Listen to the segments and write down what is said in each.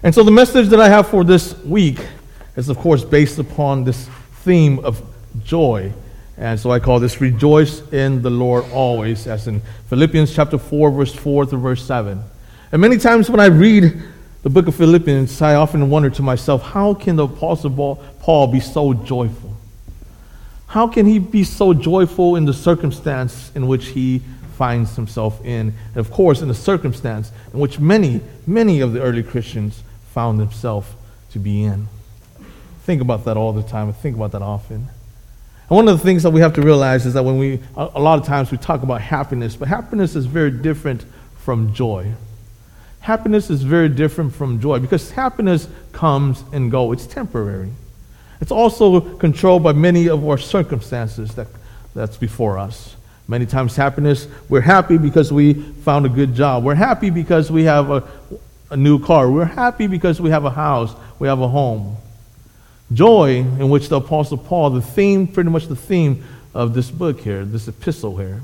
And so the message that I have for this week is, of course, based upon this theme of joy. And so I call this Rejoice in the Lord Always, as in Philippians chapter 4, verse 4 to verse 7. And many times when I read the book of Philippians, I often wonder to myself, how can the Apostle Paul be so joyful? How can he be so joyful in the circumstance in which he finds himself in? And of course, in the circumstance in which many, many of the early Christians found themselves to be in. Think about that all the time. Think about that often. And one of the things that we have to realize is that when we, a lot of times we talk about happiness, but happiness is very different from joy. Happiness is very different from joy because happiness comes and goes. It's temporary. It's also controlled by many of our circumstances that, that's before us. Many times, happiness, we're happy because we found a good job. We're happy because we have a, a new car. We're happy because we have a house, we have a home. Joy, in which the Apostle Paul, the theme, pretty much the theme of this book here, this epistle here,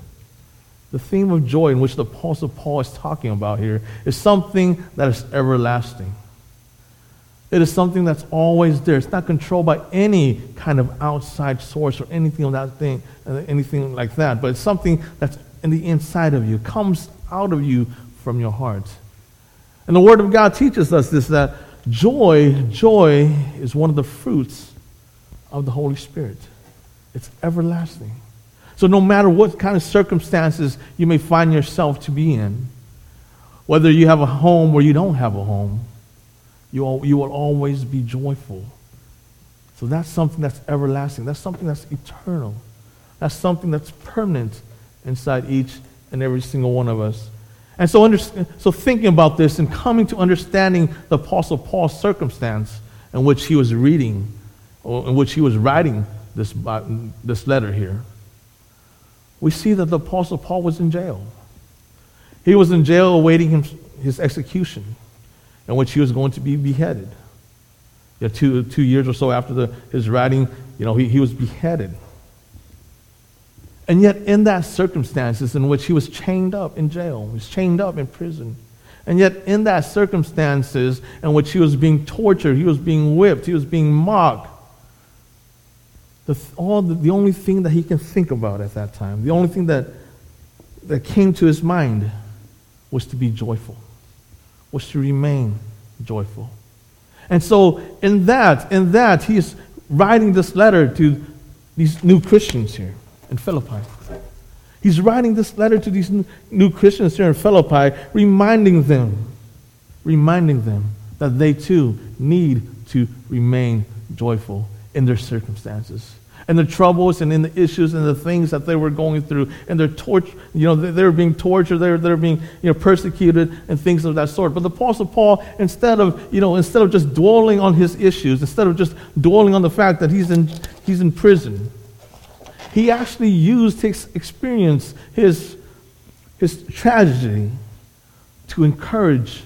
the theme of joy in which the Apostle Paul is talking about here is something that is everlasting. It is something that's always there. It's not controlled by any kind of outside source or anything of that thing, uh, anything like that. But it's something that's in the inside of you, comes out of you from your heart. And the Word of God teaches us this that joy, joy is one of the fruits of the Holy Spirit. It's everlasting. So no matter what kind of circumstances you may find yourself to be in, whether you have a home or you don't have a home, you, all, you will always be joyful. So that's something that's everlasting. That's something that's eternal. That's something that's permanent inside each and every single one of us. And so, under, so thinking about this and coming to understanding the Apostle Paul's circumstance in which he was reading, or in which he was writing this, this letter here, we see that the Apostle Paul was in jail. He was in jail awaiting him, his execution, in which he was going to be beheaded. Yeah, two, two years or so after the, his writing, you know, he, he was beheaded. And yet, in that circumstances in which he was chained up in jail, he was chained up in prison. And yet, in that circumstances in which he was being tortured, he was being whipped, he was being mocked, the, all the, the only thing that he can think about at that time, the only thing that, that came to his mind was to be joyful, was to remain joyful. And so, in that, in that, he is writing this letter to these new Christians here in Philippi. He's writing this letter to these new Christians here in Philippi, reminding them, reminding them that they too need to remain joyful in their circumstances and the troubles and in the issues and the things that they were going through and their torture you know they were being tortured they were, they were being you know persecuted and things of that sort but the apostle paul instead of you know instead of just dwelling on his issues instead of just dwelling on the fact that he's in he's in prison he actually used his experience, his, his tragedy, to encourage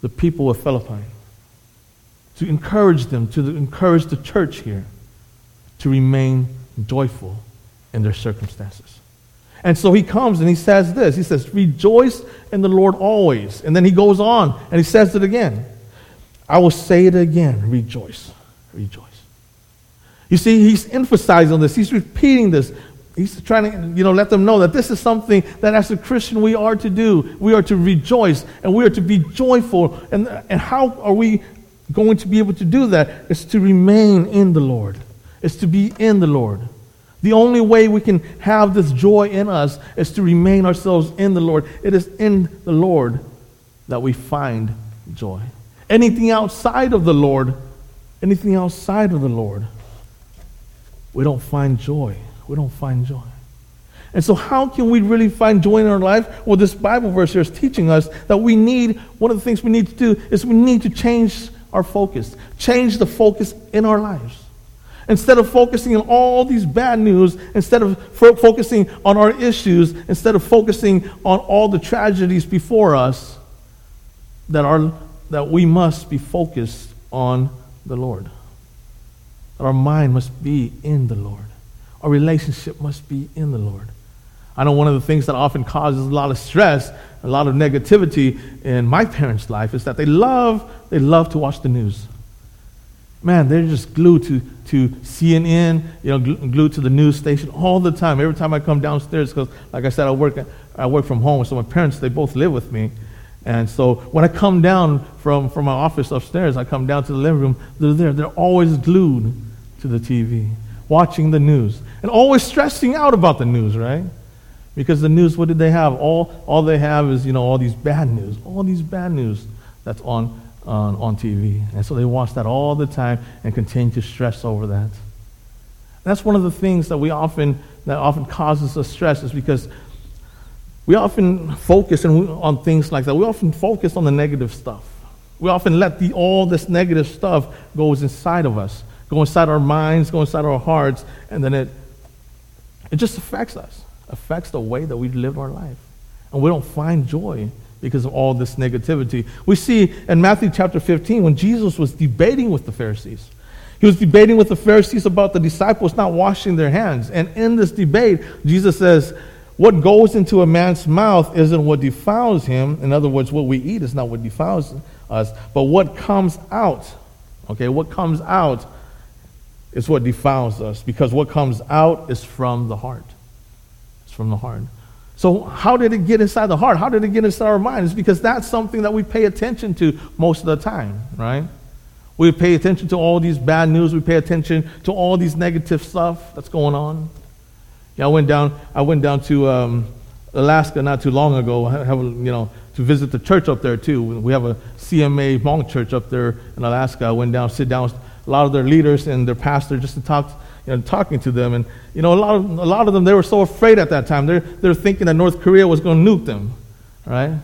the people of Philippi, to encourage them, to encourage the church here to remain joyful in their circumstances. And so he comes and he says this. He says, Rejoice in the Lord always. And then he goes on and he says it again. I will say it again. Rejoice. Rejoice. You see, he's emphasizing this. He's repeating this. He's trying to, you know, let them know that this is something that as a Christian we are to do. We are to rejoice and we are to be joyful. And, and how are we going to be able to do that? It's to remain in the Lord. It's to be in the Lord. The only way we can have this joy in us is to remain ourselves in the Lord. It is in the Lord that we find joy. Anything outside of the Lord, anything outside of the Lord we don't find joy. We don't find joy. And so, how can we really find joy in our life? Well, this Bible verse here is teaching us that we need, one of the things we need to do is we need to change our focus, change the focus in our lives. Instead of focusing on all these bad news, instead of focusing on our issues, instead of focusing on all the tragedies before us, that, are, that we must be focused on the Lord. Our mind must be in the Lord. Our relationship must be in the Lord. I know one of the things that often causes a lot of stress, a lot of negativity in my parents' life is that they love, they love to watch the news. Man, they're just glued to, to CNN, you know, glued to the news station all the time. Every time I come downstairs, because like I said, I work, I work from home, so my parents, they both live with me. And so when I come down from, from my office upstairs, I come down to the living room, they're there. They're always glued to the TV, watching the news, and always stressing out about the news, right? Because the news, what did they have? All, all they have is, you know, all these bad news, all these bad news that's on on, on TV. And so they watch that all the time and continue to stress over that. That's one of the things that we often, that often causes us stress is because we often focus on things like that. We often focus on the negative stuff. We often let the, all this negative stuff goes inside of us, go inside our minds, go inside our hearts, and then it, it just affects us, affects the way that we live our life. And we don't find joy because of all this negativity. We see in Matthew chapter 15 when Jesus was debating with the Pharisees. He was debating with the Pharisees about the disciples not washing their hands. And in this debate, Jesus says, What goes into a man's mouth isn't what defiles him. In other words, what we eat is not what defiles us, but what comes out. Okay, what comes out is what defiles us because what comes out is from the heart. It's from the heart. So, how did it get inside the heart? How did it get inside our minds? Because that's something that we pay attention to most of the time, right? We pay attention to all these bad news. We pay attention to all these negative stuff that's going on. Yeah, I went down. I went down to um, Alaska not too long ago. Have, you know, to visit the church up there too. We have a CMA Hmong church up there in Alaska. I went down, sit down a lot of their leaders and their pastor just to talk you know, talking to them. And, you know, a lot, of, a lot of them, they were so afraid at that time. They're, they're thinking that North Korea was going to nuke them, right?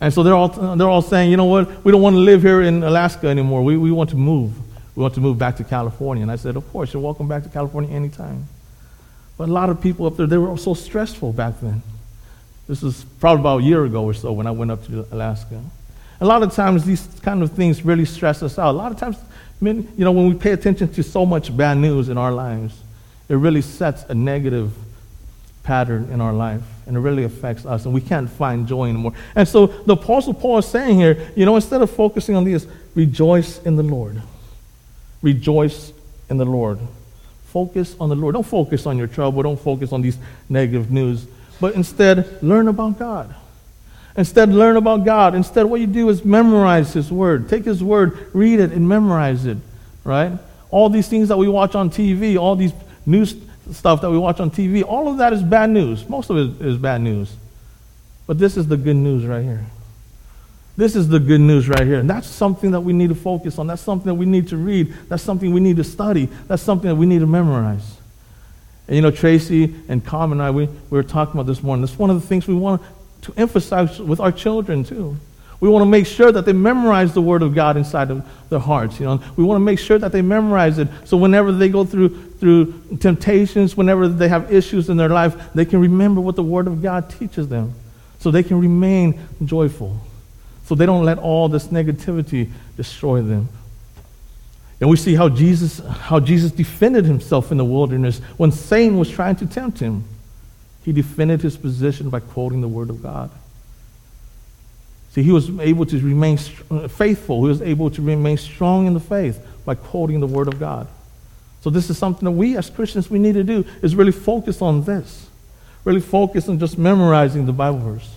And so they're all, they're all saying, you know what, we don't want to live here in Alaska anymore. We, we want to move. We want to move back to California. And I said, of course, you're welcome back to California anytime. But a lot of people up there, they were so stressful back then. This was probably about a year ago or so when I went up to Alaska. A lot of times, these kind of things really stress us out. A lot of times, you know, when we pay attention to so much bad news in our lives, it really sets a negative pattern in our life and it really affects us and we can't find joy anymore. And so the Apostle Paul is saying here, you know, instead of focusing on this, rejoice in the Lord. Rejoice in the Lord. Focus on the Lord. Don't focus on your trouble. Don't focus on these negative news. But instead, learn about God. Instead, learn about God. Instead, what you do is memorize His Word. Take His Word, read it, and memorize it, right? All these things that we watch on TV, all these news stuff that we watch on TV, all of that is bad news. Most of it is bad news. But this is the good news right here. This is the good news right here. And that's something that we need to focus on. That's something that we need to read. That's something we need to study. That's something that we need to memorize. And you know, Tracy and Com and I, we, we were talking about this morning. That's one of the things we want to emphasize with our children too. We want to make sure that they memorize the Word of God inside of their hearts. You know, we want to make sure that they memorize it, so whenever they go through through temptations, whenever they have issues in their life, they can remember what the Word of God teaches them, so they can remain joyful, so they don't let all this negativity destroy them. And we see how Jesus how Jesus defended himself in the wilderness when Satan was trying to tempt him. He defended his position by quoting the Word of God. See, he was able to remain uh, faithful. He was able to remain strong in the faith by quoting the Word of God. So this is something that we as Christians we need to do is really focus on this. Really focus on just memorizing the Bible verse.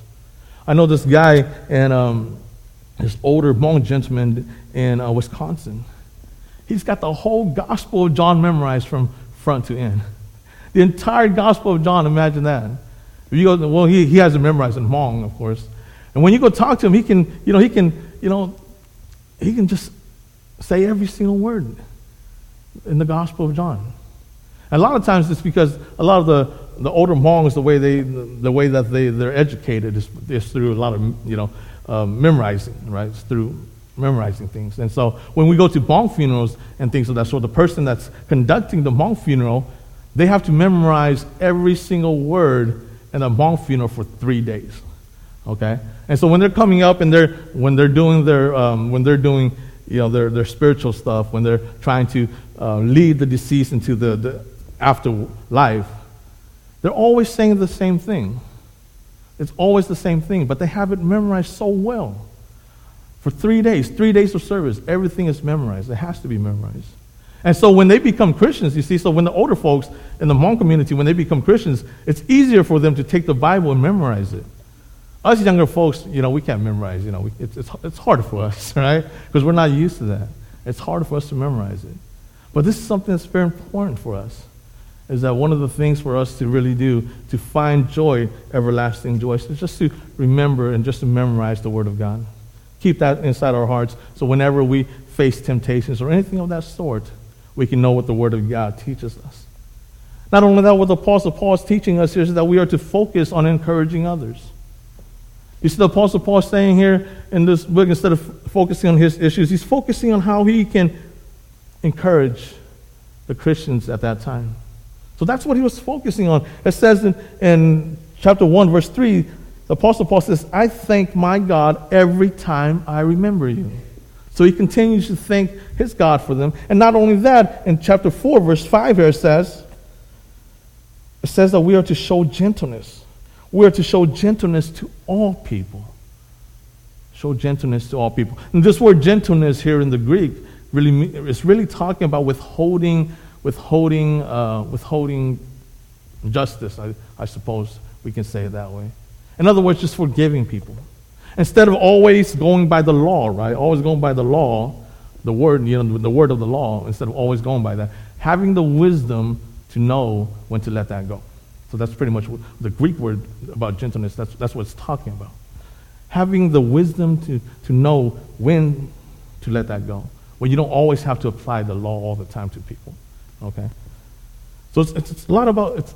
I know this guy and um, this older Hmong gentleman in uh, Wisconsin. He's got the whole Gospel of John memorized from front to end. The entire Gospel of John, imagine that. If you go, well, he, he has it memorized in Hmong, of course. And when you go talk to him, he can, you know, he can, you know, he can just say every single word in the Gospel of John. And a lot of times it's because a lot of the, the older Hmongs, the way they, the way that they, they're educated is, is through a lot of, you know, uh, memorizing, right? It's through memorizing things. And so when we go to Hmong funerals and things of that sort, the person that's conducting the Hmong funeral they have to memorize every single word in a Hmong funeral for three days. Okay? And so when they're coming up and they're, when they're doing their, um, when they're doing, you know, their, their spiritual stuff, when they're trying to uh, lead the deceased into the, the afterlife, They're always saying the same thing. It's always the same thing, but they have it memorized so well. For three days, three days of service, everything is memorized. It has to be memorized. And so when they become Christians, you see, so when the older folks in the Hmong community, when they become Christians, it's easier for them to take the Bible and memorize it. Us younger folks, you know, we can't memorize. You know, we, it's, it's, it's hard for us, right? Because we're not used to that. It's hard for us to memorize it. But this is something that's very important for us. Is that one of the things for us to really do to find joy, everlasting joy, is just to remember and just to memorize the Word of God. Keep that inside our hearts so whenever we face temptations or anything of that sort, we can know what the Word of God teaches us. Not only that, what the Apostle Paul is teaching us is that we are to focus on encouraging others. You see, the Apostle Paul saying here in this book, instead of focusing on his issues, he's focusing on how he can encourage the Christians at that time. So that's what he was focusing on. It says in, in chapter 1, verse 3, the Apostle Paul says, I thank my God every time I remember you. So he continues to thank his God for them. And not only that, in chapter 4, verse 5 here it says, it says that we are to show gentleness. We are to show gentleness to all people. Show gentleness to all people. And this word gentleness here in the Greek really is really talking about withholding, withholding, uh, withholding justice. I, I suppose we can say it that way. In other words, just forgiving people. Instead of always going by the law, right? Always going by the law, the word, you know, the word of the law, instead of always going by that, having the wisdom to know when to let that go. So that's pretty much the Greek word about gentleness, that's, that's what it's talking about. Having the wisdom to, to know when to let that go. When you don't always have to apply the law all the time to people. Okay? So it's, it's, it's a lot about it's,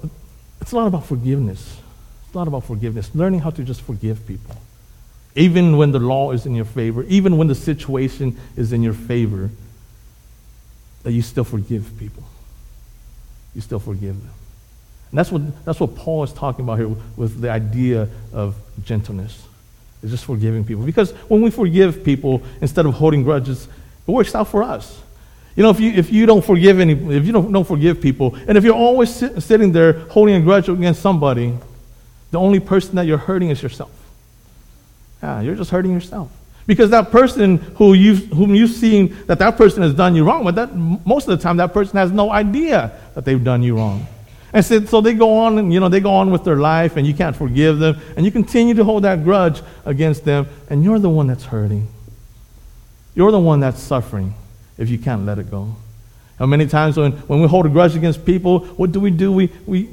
it's a lot about forgiveness. It's a lot about forgiveness. Learning how to just forgive people. Even when the law is in your favor, even when the situation is in your favor, that you still forgive people. You still forgive them. And that's what, that's what Paul is talking about here with the idea of gentleness. It's just forgiving people. Because when we forgive people instead of holding grudges, it works out for us. You know, if you, if you don't forgive any, if you don't, don't forgive people, and if you're always sit, sitting there holding a grudge against somebody, the only person that you're hurting is yourself. Yeah, you're just hurting yourself. Because that person who you whom you've seen that that person has done you wrong, but that most of the time that person has no idea that they've done you wrong. And so, so they go on and you know they go on with their life and you can't forgive them and you continue to hold that grudge against them and you're the one that's hurting. You're the one that's suffering if you can't let it go. How many times when, when we hold a grudge against people, what do we do? We, we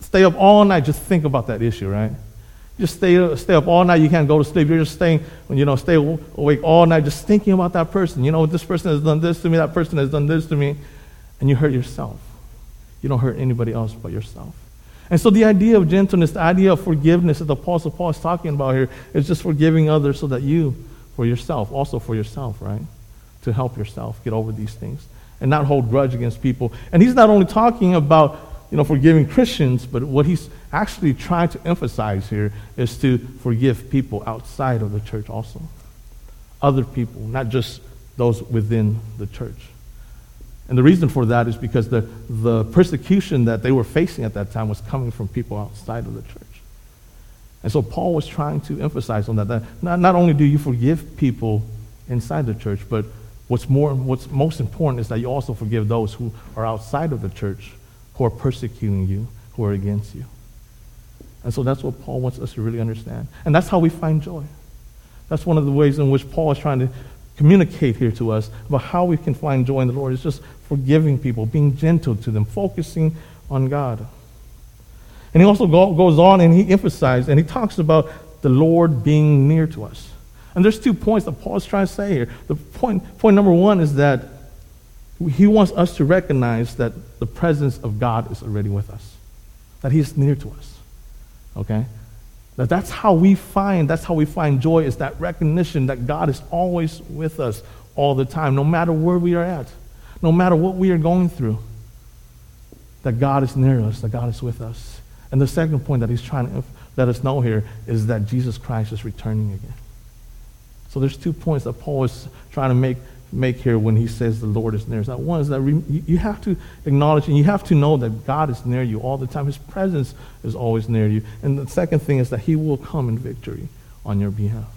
stay up all night just think about that issue, right? Just stay, stay up all night. You can't go to sleep. You're just staying, you know, stay awake all night just thinking about that person. You know, this person has done this to me, that person has done this to me. And you hurt yourself. You don't hurt anybody else but yourself. And so the idea of gentleness, the idea of forgiveness that the Apostle Paul is talking about here is just forgiving others so that you, for yourself, also for yourself, right? To help yourself get over these things and not hold grudge against people. And he's not only talking about you know, forgiving Christians, but what he's actually trying to emphasize here is to forgive people outside of the church also. Other people, not just those within the church. And the reason for that is because the, the persecution that they were facing at that time was coming from people outside of the church. And so Paul was trying to emphasize on that, that not, not only do you forgive people inside the church, but what's, more, what's most important is that you also forgive those who are outside of the church who are persecuting you, who are against you. And so that's what Paul wants us to really understand. And that's how we find joy. That's one of the ways in which Paul is trying to communicate here to us about how we can find joy in the Lord. It's just forgiving people, being gentle to them, focusing on God. And he also go, goes on and he emphasizes and he talks about the Lord being near to us. And there's two points that Paul is trying to say here. The point, point number one is that he wants us to recognize that the presence of God is already with us, that He is near to us. Okay? That that's how we find, that's how we find joy, is that recognition that God is always with us all the time, no matter where we are at, no matter what we are going through. That God is near us, that God is with us. And the second point that he's trying to let us know here is that Jesus Christ is returning again. So there's two points that Paul is trying to make make here when he says the Lord is near. Is that one is that re- you have to acknowledge and you have to know that God is near you all the time. His presence is always near you. And the second thing is that he will come in victory on your behalf.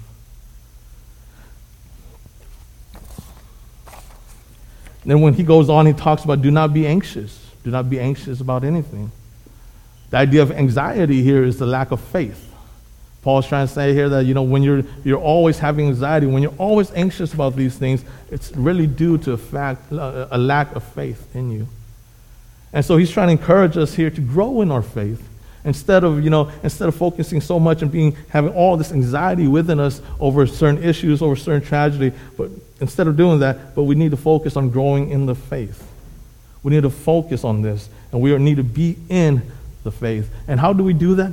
Then when he goes on, he talks about do not be anxious. Do not be anxious about anything. The idea of anxiety here is the lack of faith. Paul's trying to say here that, you know, when you're, you're always having anxiety, when you're always anxious about these things, it's really due to a, fact, a lack of faith in you. And so he's trying to encourage us here to grow in our faith. Instead of, you know, instead of focusing so much and being, having all this anxiety within us over certain issues, over certain tragedy, but instead of doing that, but we need to focus on growing in the faith. We need to focus on this, and we need to be in the faith. And how do we do that?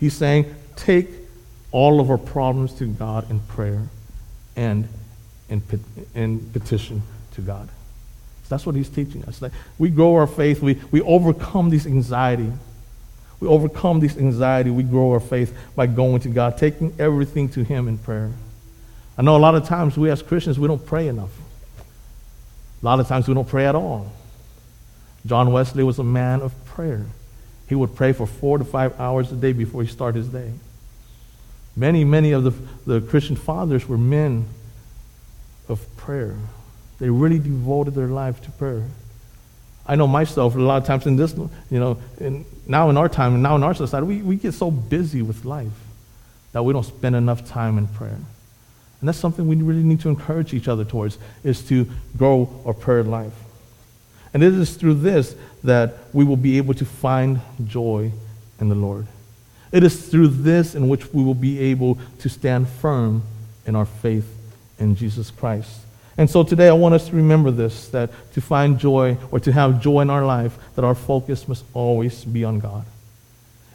He's saying, take all of our problems to God in prayer and in, in petition to God. So that's what he's teaching us. We grow our faith, we, we overcome this anxiety. We overcome this anxiety, we grow our faith by going to God, taking everything to him in prayer. I know a lot of times we as Christians, we don't pray enough. A lot of times we don't pray at all. John Wesley was a man of prayer. He would pray for four to five hours a day before he started his day. Many, many of the, the Christian fathers were men of prayer. They really devoted their life to prayer. I know myself, a lot of times in this, you know, in, now in our time, now in our society, we, we get so busy with life that we don't spend enough time in prayer. And that's something we really need to encourage each other towards, is to grow our prayer life. And it is through this that we will be able to find joy in the Lord. It is through this in which we will be able to stand firm in our faith in Jesus Christ. And so today I want us to remember this that to find joy or to have joy in our life, that our focus must always be on God.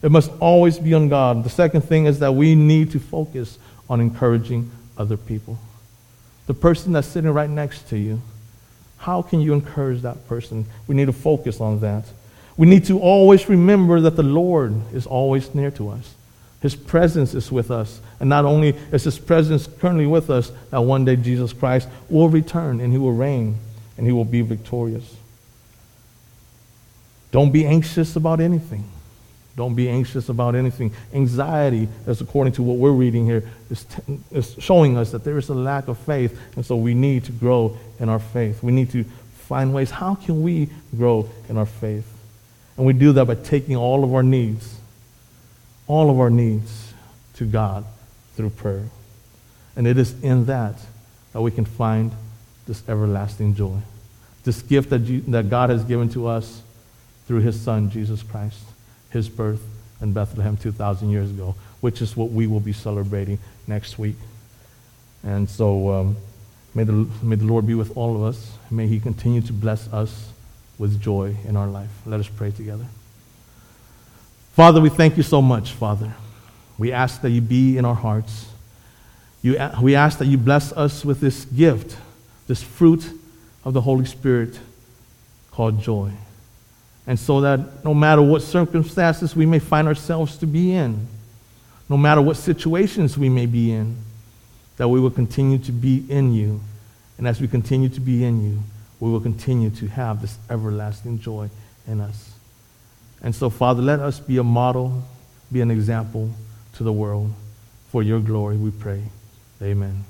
It must always be on God. The second thing is that we need to focus on encouraging other people. The person that's sitting right next to you, how can you encourage that person? We need to focus on that. We need to always remember that the Lord is always near to us. His presence is with us. And not only is His presence currently with us, that one day Jesus Christ will return and He will reign and He will be victorious. Don't be anxious about anything. Don't be anxious about anything. Anxiety, as according to what we're reading here, is, t- is showing us that there is a lack of faith, and so we need to grow in our faith. We need to find ways. How can we grow in our faith? And we do that by taking all of our needs, all of our needs to God through prayer. And it is in that that we can find this everlasting joy, this gift that, G- that God has given to us through his Son, Jesus Christ, his birth in Bethlehem 2,000 years ago, which is what we will be celebrating next week. And so um, may, the, may the Lord be with all of us. May he continue to bless us with joy in our life. Let us pray together. Father, we thank you so much, Father. We ask that you be in our hearts. You, we ask that you bless us with this gift, this fruit of the Holy Spirit called joy. And so that no matter what circumstances we may find ourselves to be in, no matter what situations we may be in, that we will continue to be in you. And as we continue to be in you, we will continue to have this everlasting joy in us. And so, Father, let us be a model, be an example to the world. For your glory, we pray. Amen.